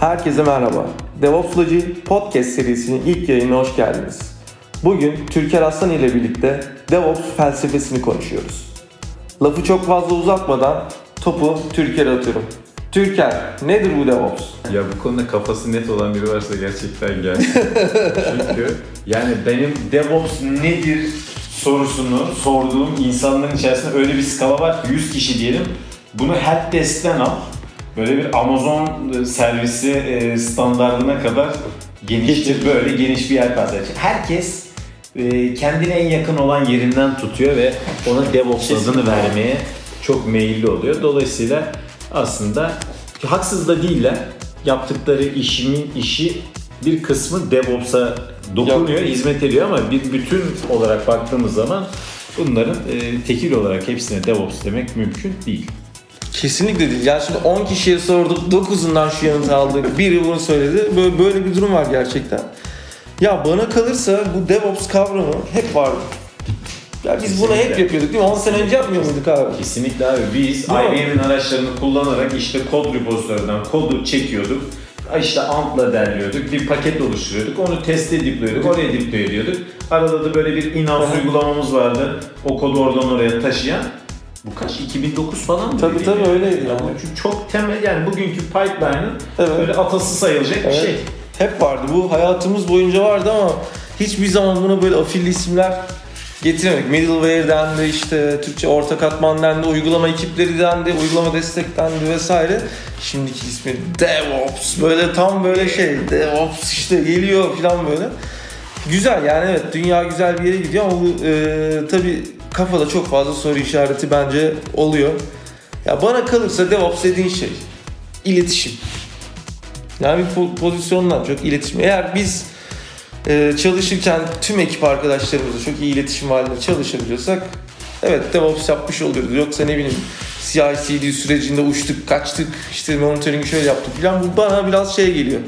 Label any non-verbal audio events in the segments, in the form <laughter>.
Herkese merhaba. DevOps'lacı podcast serisinin ilk yayınına hoş geldiniz. Bugün Türker Aslan ile birlikte DevOps felsefesini konuşuyoruz. Lafı çok fazla uzatmadan topu Türker'e atıyorum. Türker, nedir bu DevOps? Ya bu konuda kafası net olan biri varsa gerçekten gelsin. <laughs> Çünkü yani benim DevOps nedir sorusunu sorduğum insanların içerisinde öyle bir skala var ki 100 kişi diyelim. Bunu helpdesk'ten al. Böyle bir Amazon servisi e, standartına kadar geniştir. Böyle geniş bir yelpaze. Herkes e, kendine en yakın olan yerinden tutuyor ve ona DevOps adını vermeye çok meyilli oluyor. Dolayısıyla aslında haksız da değiller. Yaptıkları işimin işi bir kısmı DevOps'a dokunuyor, hizmet ediyor ama bir bütün olarak baktığımız zaman bunların e, tekil olarak hepsine DevOps demek mümkün değil. Kesinlikle değil. Yani şimdi 10 kişiye sorduk, 9'undan şu yanıtı aldık, biri bunu söyledi. Böyle, böyle bir durum var gerçekten. Ya bana kalırsa bu DevOps kavramı hep vardı. Ya biz bunu hep yapıyorduk değil mi? 10 sene önce yapmıyor muyduk abi? Kesinlikle abi. Biz IBM'in araçlarını kullanarak işte kod repozitöründen kodu çekiyorduk. İşte ANT'la derliyorduk. Bir paket oluşturuyorduk. Onu teste dipliyorduk. Oraya deploy ediyorduk. Arada da böyle bir in-house uygulamamız vardı. O kodu oradan oraya taşıyan. Bu kaç? 2009 falan mı? Tabii tabii öyleydi yani. Çünkü çok temel yani bugünkü pipeline'ın Evet. böyle atası sayılacak Evet. bir şey. Hep vardı. Bu hayatımız boyunca vardı ama hiçbir zaman buna böyle afilli isimler getiremedik. Middleware dendi, işte Türkçe orta katman dendi, uygulama ekipleri dendi, uygulama destek dendi vesaire. Şimdiki ismi DevOps. Böyle tam böyle şey, DevOps işte geliyor falan böyle. Güzel yani evet dünya güzel bir yere gidiyor ama bu e, tabii kafada çok fazla soru işareti bence oluyor. Ya bana kalırsa DevOps dediğin şey iletişim. Yani bir po- pozisyondan çok iletişim. Eğer biz e, çalışırken tüm ekip arkadaşlarımızla çok iyi iletişim halinde çalışabiliyorsak evet DevOps yapmış oluyoruz. Yoksa ne bileyim CI/CD sürecinde uçtuk, kaçtık, işte monitoring şöyle yaptık falan. Bu bana biraz şey geliyor.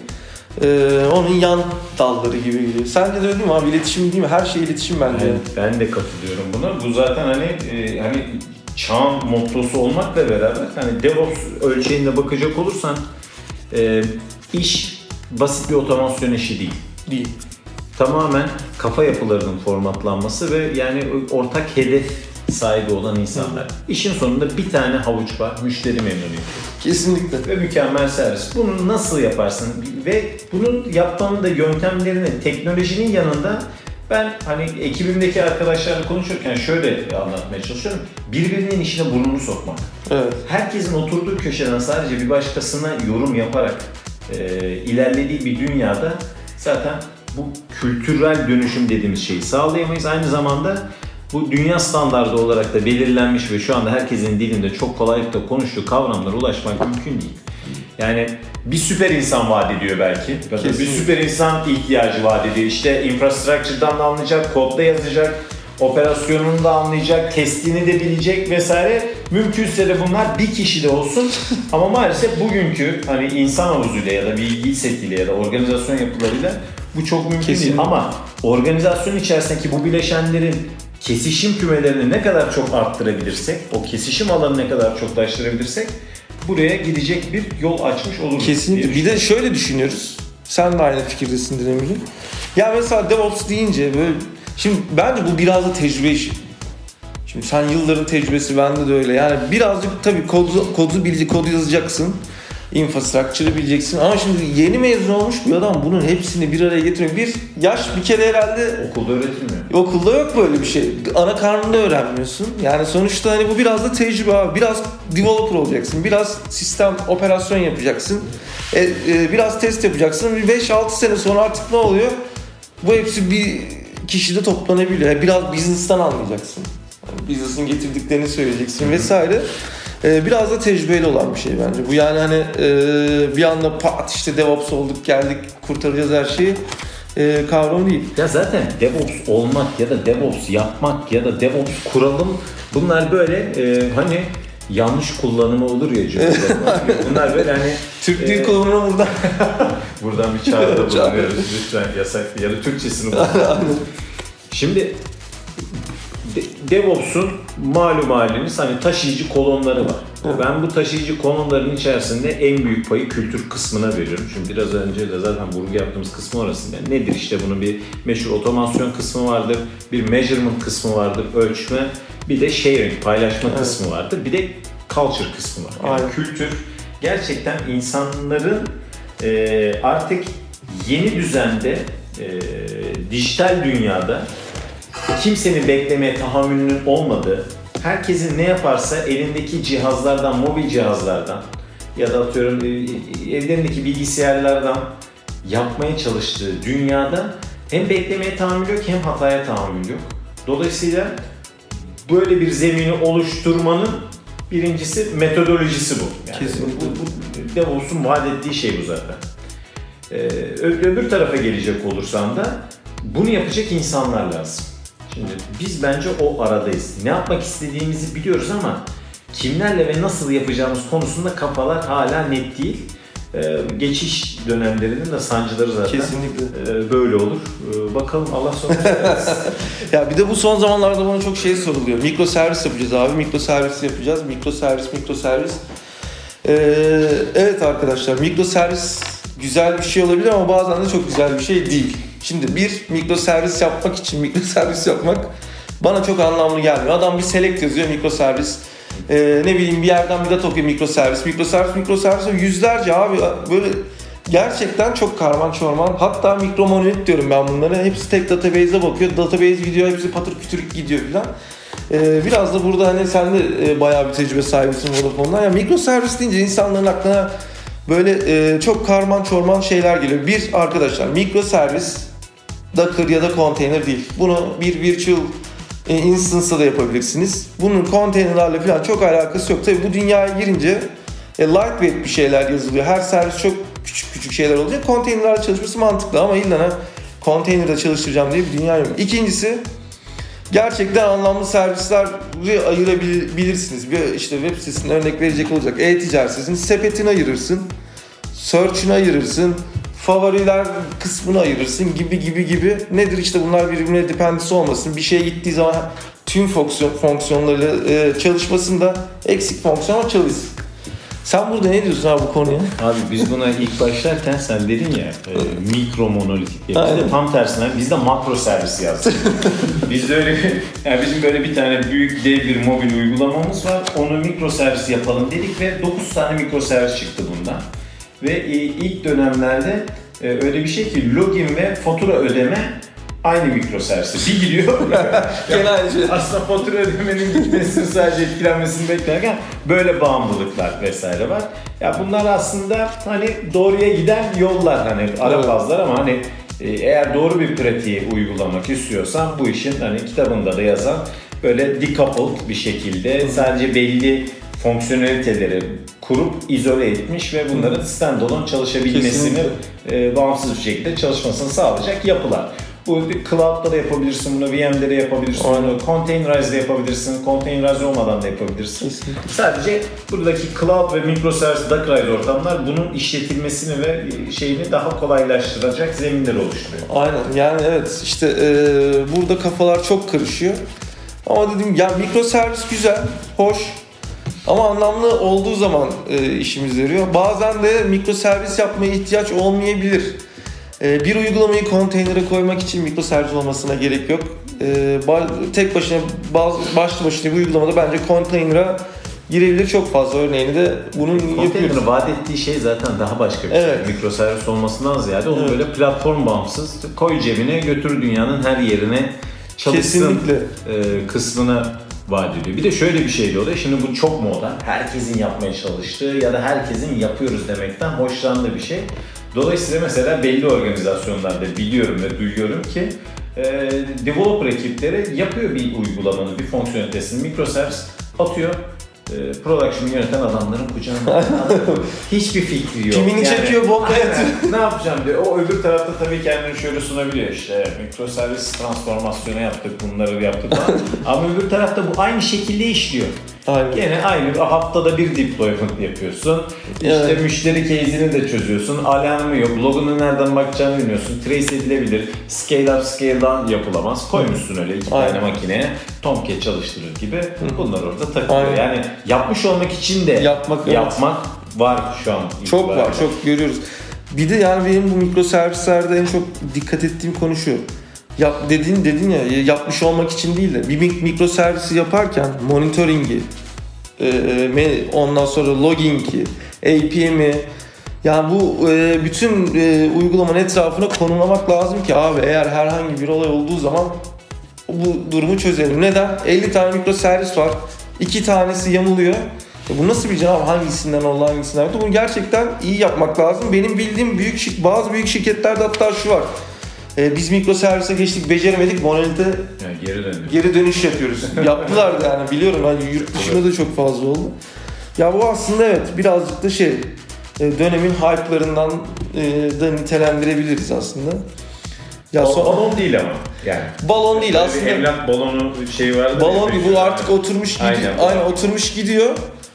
E, onun yan dalları gibi geliyor. Sence de öyle değil mi abi? İletişim değil mi? Her şey iletişim bence. Ben, ben de katılıyorum buna. Bu zaten hani e, hani çağın mottosu olmakla beraber hani DevOps ölçeğinde bakacak olursan e, iş basit bir otomasyon işi değil. Değil. Tamamen kafa yapılarının formatlanması ve yani ortak hedef sahibi olan insanlar. İşin sonunda bir tane havuç var, müşteri memnuniyeti Kesinlikle. ve mükemmel servis. Bunu nasıl yaparsın ve bunun yapmanın da yöntemlerini teknolojinin yanında ben hani ekibimdeki arkadaşlarla konuşurken şöyle anlatmaya çalışıyorum. Birbirinin işine burnunu sokmak. Evet. Herkesin oturduğu köşeden sadece bir başkasına yorum yaparak e, ilerlediği bir dünyada zaten bu kültürel dönüşüm dediğimiz şeyi sağlayamayız. Aynı zamanda bu dünya standardı olarak da belirlenmiş ve şu anda herkesin dilinde çok kolaylıkla konuştuğu kavramlara ulaşmak mümkün değil. Yani bir süper insan vaat ediyor belki. Da Bir Kesinlikle. süper insan ihtiyacı vaat ediyor. İşte infrastructure'dan da anlayacak, kodda yazacak, operasyonunu da anlayacak, testini de bilecek vesaire. Mümkünse de bunlar bir kişi de olsun. <laughs> Ama maalesef bugünkü hani insan havuzuyla ya da bilgi setiyle ya da organizasyon yapılarıyla bu çok mümkün değil. Kesinlikle. Ama organizasyon içerisindeki bu bileşenlerin kesişim kümelerini ne kadar çok arttırabilirsek, o kesişim alanını ne kadar çoklaştırabilirsek buraya gidecek bir yol açmış oluruz. Kesinlikle. Bir de şöyle düşünüyoruz. Sen de aynı fikirdesindir eminim. Ya mesela DevOps deyince böyle şimdi bence bu biraz da tecrübe işi. Şimdi sen yılların tecrübesi bende de öyle. Yani birazcık tabii kodu, kodu bilecek, kodu yazacaksın. Infrastructure'ı bileceksin. Ama şimdi yeni mezun olmuş bir adam bunun hepsini bir araya getiriyor. Bir yaş bir kere herhalde Okulda öğretilmiyor. Okulda yok böyle bir şey. Ana karnında öğrenmiyorsun. Yani sonuçta hani bu biraz da tecrübe abi. Biraz developer olacaksın. Biraz sistem operasyon yapacaksın. E, e, biraz test yapacaksın. Bir 5-6 sene sonra artık ne oluyor? Bu hepsi bir kişide toplanabiliyor. Biraz business'tan anlayacaksın. Business'ın getirdiklerini söyleyeceksin vesaire. E, biraz da tecrübeli olan bir şey bence. Bu yani hani e, bir anda pat işte DevOps olduk geldik kurtaracağız her şeyi e, kavramı değil. Ya zaten DevOps olmak ya da DevOps yapmak ya da DevOps kuralım bunlar böyle e, hani yanlış kullanımı olur ya cümlelerin. <laughs> bunlar böyle hani Türk Dil e, Kurumu'na buradan <laughs> buradan bir çağrıda Çağrı. <laughs> bulunuyoruz lütfen yasak ya da Türkçesini bulun. Şimdi DevOps'un malum haliniz hani taşıyıcı kolonları var. Evet. Ben bu taşıyıcı kolonların içerisinde en büyük payı kültür kısmına veriyorum. Çünkü biraz önce de zaten vurgu yaptığımız kısmı orasında. Nedir işte bunun bir meşhur otomasyon kısmı vardır, bir measurement kısmı vardır, ölçme, bir de sharing, paylaşma Evet. kısmı vardır. Bir de culture kısmı var. Yani Aynen. kültür gerçekten insanların e, artık yeni düzende e, dijital dünyada kimsenin beklemeye tahammülünün olmadığı, herkesin ne yaparsa elindeki cihazlardan, mobil cihazlardan ya da atıyorum e, evlerindeki bilgisayarlardan yapmaya çalıştığı dünyada hem beklemeye tahammül yok hem hataya tahammül yok. Dolayısıyla böyle bir zemini oluşturmanın birincisi metodolojisi bu. Yani Kesinlikle. Bu, bu DevOps'un vaat ettiği şey bu zaten. Ee, öbür tarafa gelecek olursam da bunu yapacak insanlar lazım. Şimdi biz bence o aradayız. Ne yapmak istediğimizi biliyoruz ama kimlerle ve nasıl yapacağımız konusunda kafalar hala net değil. Ee, geçiş dönemlerinin de sancıları zaten kesinlikle. e, böyle olur. Ee, bakalım Allah versin. <laughs> Ya bir de bu son zamanlarda bana çok şey soruluyor. Mikro servis yapacağız abi. Mikro servis yapacağız. Mikro servis, mikro servis. Ee, evet arkadaşlar mikro servis güzel bir şey olabilir ama bazen de çok güzel bir şey değil. Şimdi bir mikro servis yapmak için mikro servis yapmak bana çok anlamlı gelmiyor. Adam bir select yazıyor mikro servis. Ee, ne bileyim bir yerden bir data okuyor mikro servis, mikro servis, mikro servis yüzlerce abi böyle gerçekten çok karman çorman. Hatta mikro monolit diyorum ben bunlara. Hepsi tek database'e bakıyor. Database gidiyor, hepsi patır kütürük gidiyor filan. Ee, biraz da burada hani sen de e, bayağı bir tecrübe sahibisin Vodafone'dan. Ya mikro servis deyince insanların aklına böyle e, çok karman çorman şeyler geliyor. Bir arkadaşlar mikro servis Docker ya da container değil. Bunu bir virtual e, instance'da da yapabilirsiniz. Bunun containerlarla falan çok alakası yok. Tabii bu dünyaya girince e, lightweight bir şeyler yazılıyor. Her servis çok küçük küçük şeyler olacak. Containerlarla çalışması mantıklı ama illa container'da çalıştıracağım diye bir dünya yok. İkincisi gerçekten anlamlı servisleri ayırabilirsiniz. Bir işte web sitesine örnek verecek olacak. E-ticaret sepetini ayırırsın. Search'ını ayırırsın. Favoriler kısmını ayırırsın gibi gibi gibi. Nedir işte bunlar birbirine dependisi olmasın. Bir şeye gittiği zaman tüm fonksiyon, fonksiyonları e, çalışmasında eksik fonksiyon çalışsın. Sen burada ne diyorsun abi bu konuya? Abi biz buna ilk başlarken sen dedin ya e, mikro monolitik diye. Biz de tam tersine biz de makro servis yazdık. <laughs> Bizde öyle bir, yani bizim böyle bir tane büyük dev bir mobil uygulamamız var. Onu mikro servis yapalım dedik ve 9 tane mikro servis çıktı bundan. Ve e, ilk dönemlerde e, öyle bir şey ki login ve fatura ödeme aynı mikro servisi. Bir gidiyor. Gene <laughs> aynı şey. Aslında fatura ödemenin gitmesini sadece etkilenmesini beklerken böyle bağımlılıklar vesaire var. Ya bunlar aslında hani doğruya giden yollar hani ara fazlar ama hani e, eğer doğru bir pratiği uygulamak istiyorsan bu işin hani kitabında da yazan böyle decoupled bir şekilde sadece belli fonksiyoneliteleri kurup izole etmiş ve bunların standalone çalışabilmesini Kesinlikle. e, bağımsız bir şekilde çalışmasını sağlayacak yapılar. Bu cloud'da da yapabilirsin bunu, VM'de de yapabilirsin Aynen. bunu, containerize'de yapabilirsin, containerize olmadan da yapabilirsin. Kesinlikle. Sadece buradaki cloud ve microservice Dockerize ortamlar bunun işletilmesini ve şeyini daha kolaylaştıracak zeminler oluşturuyor. Aynen yani evet işte e, burada kafalar çok karışıyor. Ama dedim ya mikro servis güzel, hoş ama anlamlı olduğu zaman e, işimize yarıyor. Bazen de mikro servis yapmaya ihtiyaç olmayabilir. E, bir uygulamayı konteynere koymak için mikro servis olmasına gerek yok. E, tek başına bazı başlı başına bir uygulamada bence konteynere girebilir çok fazla örneğini de bunun yapıyoruz. Vaat ettiği şey zaten daha başka bir Evet. şey. Mikroservis olmasından ziyade onu Evet. böyle platform bağımsız koy cebine götür dünyanın her yerine çalışsın Kesinlikle. e, kısmını vaat ediyor. Bir de şöyle bir şey oluyor. Şimdi bu çok moda. Herkesin yapmaya çalıştığı ya da herkesin yapıyoruz demekten hoşlandığı bir şey. Dolayısıyla mesela belli organizasyonlarda biliyorum ve duyuyorum ki e, developer ekipleri yapıyor bir uygulamanın, bir fonksiyonelitesini mikroservis atıyor. E, production'ı yöneten adamların kucağında. <laughs> Hiçbir fikri yok. Kimini çekiyor, bomba Aynen. ne yapacağım diyor. O öbür tarafta tabii kendini şöyle sunabiliyor işte. Mikroservis transformasyonu yaptık, bunları yaptık falan. <laughs> Ama öbür tarafta bu aynı şekilde işliyor. Aynen. Gene aynı haftada bir deployment yapıyorsun. İşte Evet. müşteri case'ini de çözüyorsun. Alarmı yok. Logunu nereden bakacağını bilmiyorsun. Trace edilebilir. Scale up, scale down yapılamaz. Koymuşsun öyle iki Aynen. tane makineye. Tomcat çalıştırır gibi. Bunlar orada takılıyor. Aynen. Yani yapmış olmak için de Yapmak, evet. yapmak var şu an. Çok itibariyle. var, çok görüyoruz. Bir de yani benim bu mikroservislerde en çok dikkat ettiğim konu şu. Yap, dedin dedin ya yapmış olmak için değil de bir mik- mikroservisi yaparken monitoringi, e, e, ondan sonra logging'i, APM'i yani bu e, bütün e, uygulamanın etrafına konumlamak lazım ki abi eğer herhangi bir olay olduğu zaman bu durumu çözelim. Neden? 50 tane mikroservis var. 2 tanesi yamuluyor. E bu nasıl bir cevap? Hangisinden oldu hangisinden oldu? Bunu gerçekten iyi yapmak lazım. Benim bildiğim büyük bazı büyük şirketlerde hatta şu var. E, biz mikroservise geçtik, beceremedik. Monolite Yani geri dönüyor. geri dönüş yapıyoruz. Yaptılar da yani biliyorum. Hani yurt dışında da çok fazla oldu. Ya bu aslında evet birazcık da şey e, dönemin hype'larından e, da nitelendirebiliriz aslında. Ya O- son, balon değil ama yani. balon değil Böyle aslında. Bir evlat balonu şeyi vardı. Balon gibi bu artık oturmuş gidiyor. Aynen. Aynen, oturmuş gidiyor.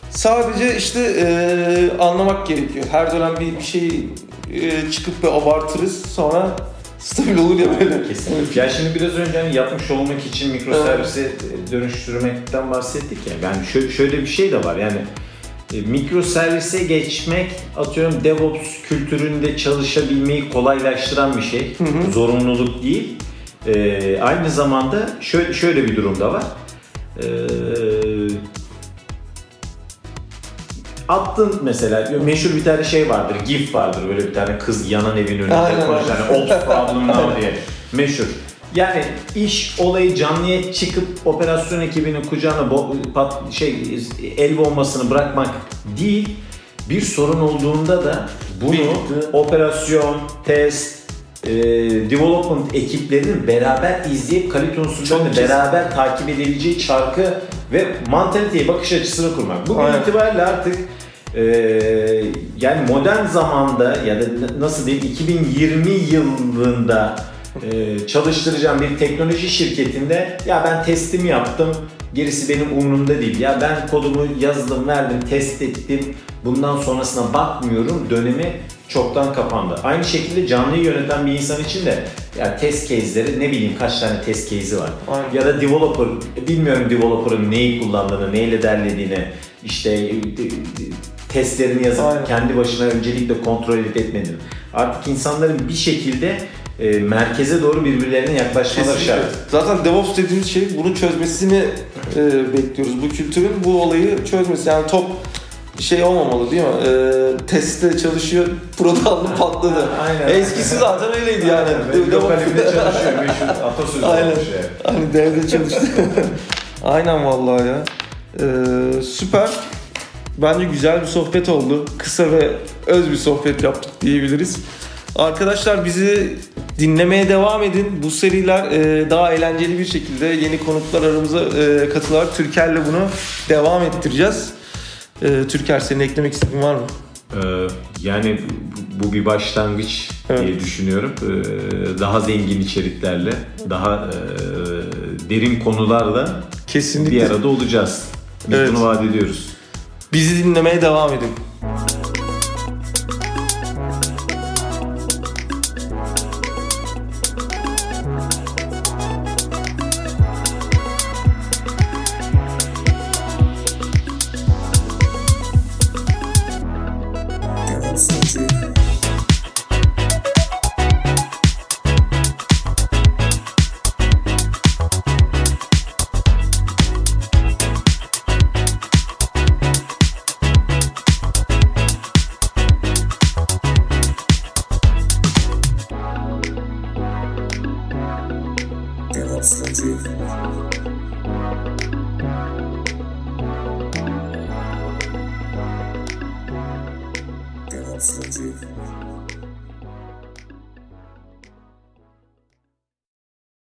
Sadece işte e, anlamak gerekiyor. Her dönem bir, bir şeyi e, çıkıp ve abartırız. Sonra stabil olur ya böyle. Kesinlikle. Ya şimdi biraz önce hani yapmış olmak için mikroservise dönüştürmekten bahsettik ya. Yani şöyle, şöyle bir şey de var yani e, mikroservise geçmek atıyorum DevOps kültüründe çalışabilmeyi kolaylaştıran bir şey. hı. Zorunluluk değil. E, aynı zamanda şöyle şöyle bir durum da var. E, attın mesela meşhur bir tane şey vardır, GIF vardır böyle bir tane kız yanan evin önünde Aynen, koşan aynen. old problem now diye meşhur. Yani iş olayı canlıya çıkıp operasyon ekibinin kucağına bo- pat, şey el bombasını bırakmak değil. Bir sorun olduğunda da bunu operasyon, test, e, development ekiplerinin beraber izleyip kalite unsurlarını beraber takip edebileceği çarkı ve mantaliteyi, bakış açısını kurmak. Bugün Aynen. itibariyle artık e, yani modern zamanda ya da nasıl diyeyim 2020 yılında e, çalıştıracağım bir teknoloji şirketinde ya ben testimi yaptım gerisi benim umurumda değil. Ya ben kodumu yazdım, verdim, test ettim. Bundan sonrasına bakmıyorum dönemi çoktan kapandı. Aynı şekilde canlıyı yöneten bir insan için de ya test case'leri ne bileyim kaç tane test case'i var. Aynen. Ya da developer, bilmiyorum developer'ın neyi kullandığını, neyle derlediğini, işte e, testlerini yazıp Aynen. kendi başına öncelikle kontrol etmediğini. Artık insanların bir şekilde e, merkeze doğru birbirlerine yaklaşmaları Kesinlikle. şart. Zaten DevOps dediğimiz şey bunu çözmesini e, bekliyoruz. Bu kültürün bu olayı çözmesi. Yani top şey olmamalı değil mi? E, testte çalışıyor, proda aldı patladı. <laughs> Aynen. Eskisi zaten öyleydi yani. Aynen. Lokalimde <laughs> çalışıyor. Meşhur atasözü Aynen. olmuş yani. Hani devre çalıştı. <laughs> Aynen vallahi ya. Ee, süper. Bence güzel bir sohbet oldu. Kısa ve öz bir sohbet yaptık diyebiliriz. Arkadaşlar bizi dinlemeye devam edin. Bu seriler e, daha eğlenceli bir şekilde yeni konuklar aramıza e, katılarak Türker'le bunu devam ettireceğiz. E, Türker senin eklemek istediğin var mı? Ee, yani bu bir başlangıç Evet. diye düşünüyorum. Ee, daha zengin içeriklerle, daha e, derin konularla Kesinlikle. bir arada olacağız. Biz Evet. bunu vaat ediyoruz. Bizi dinlemeye devam edin.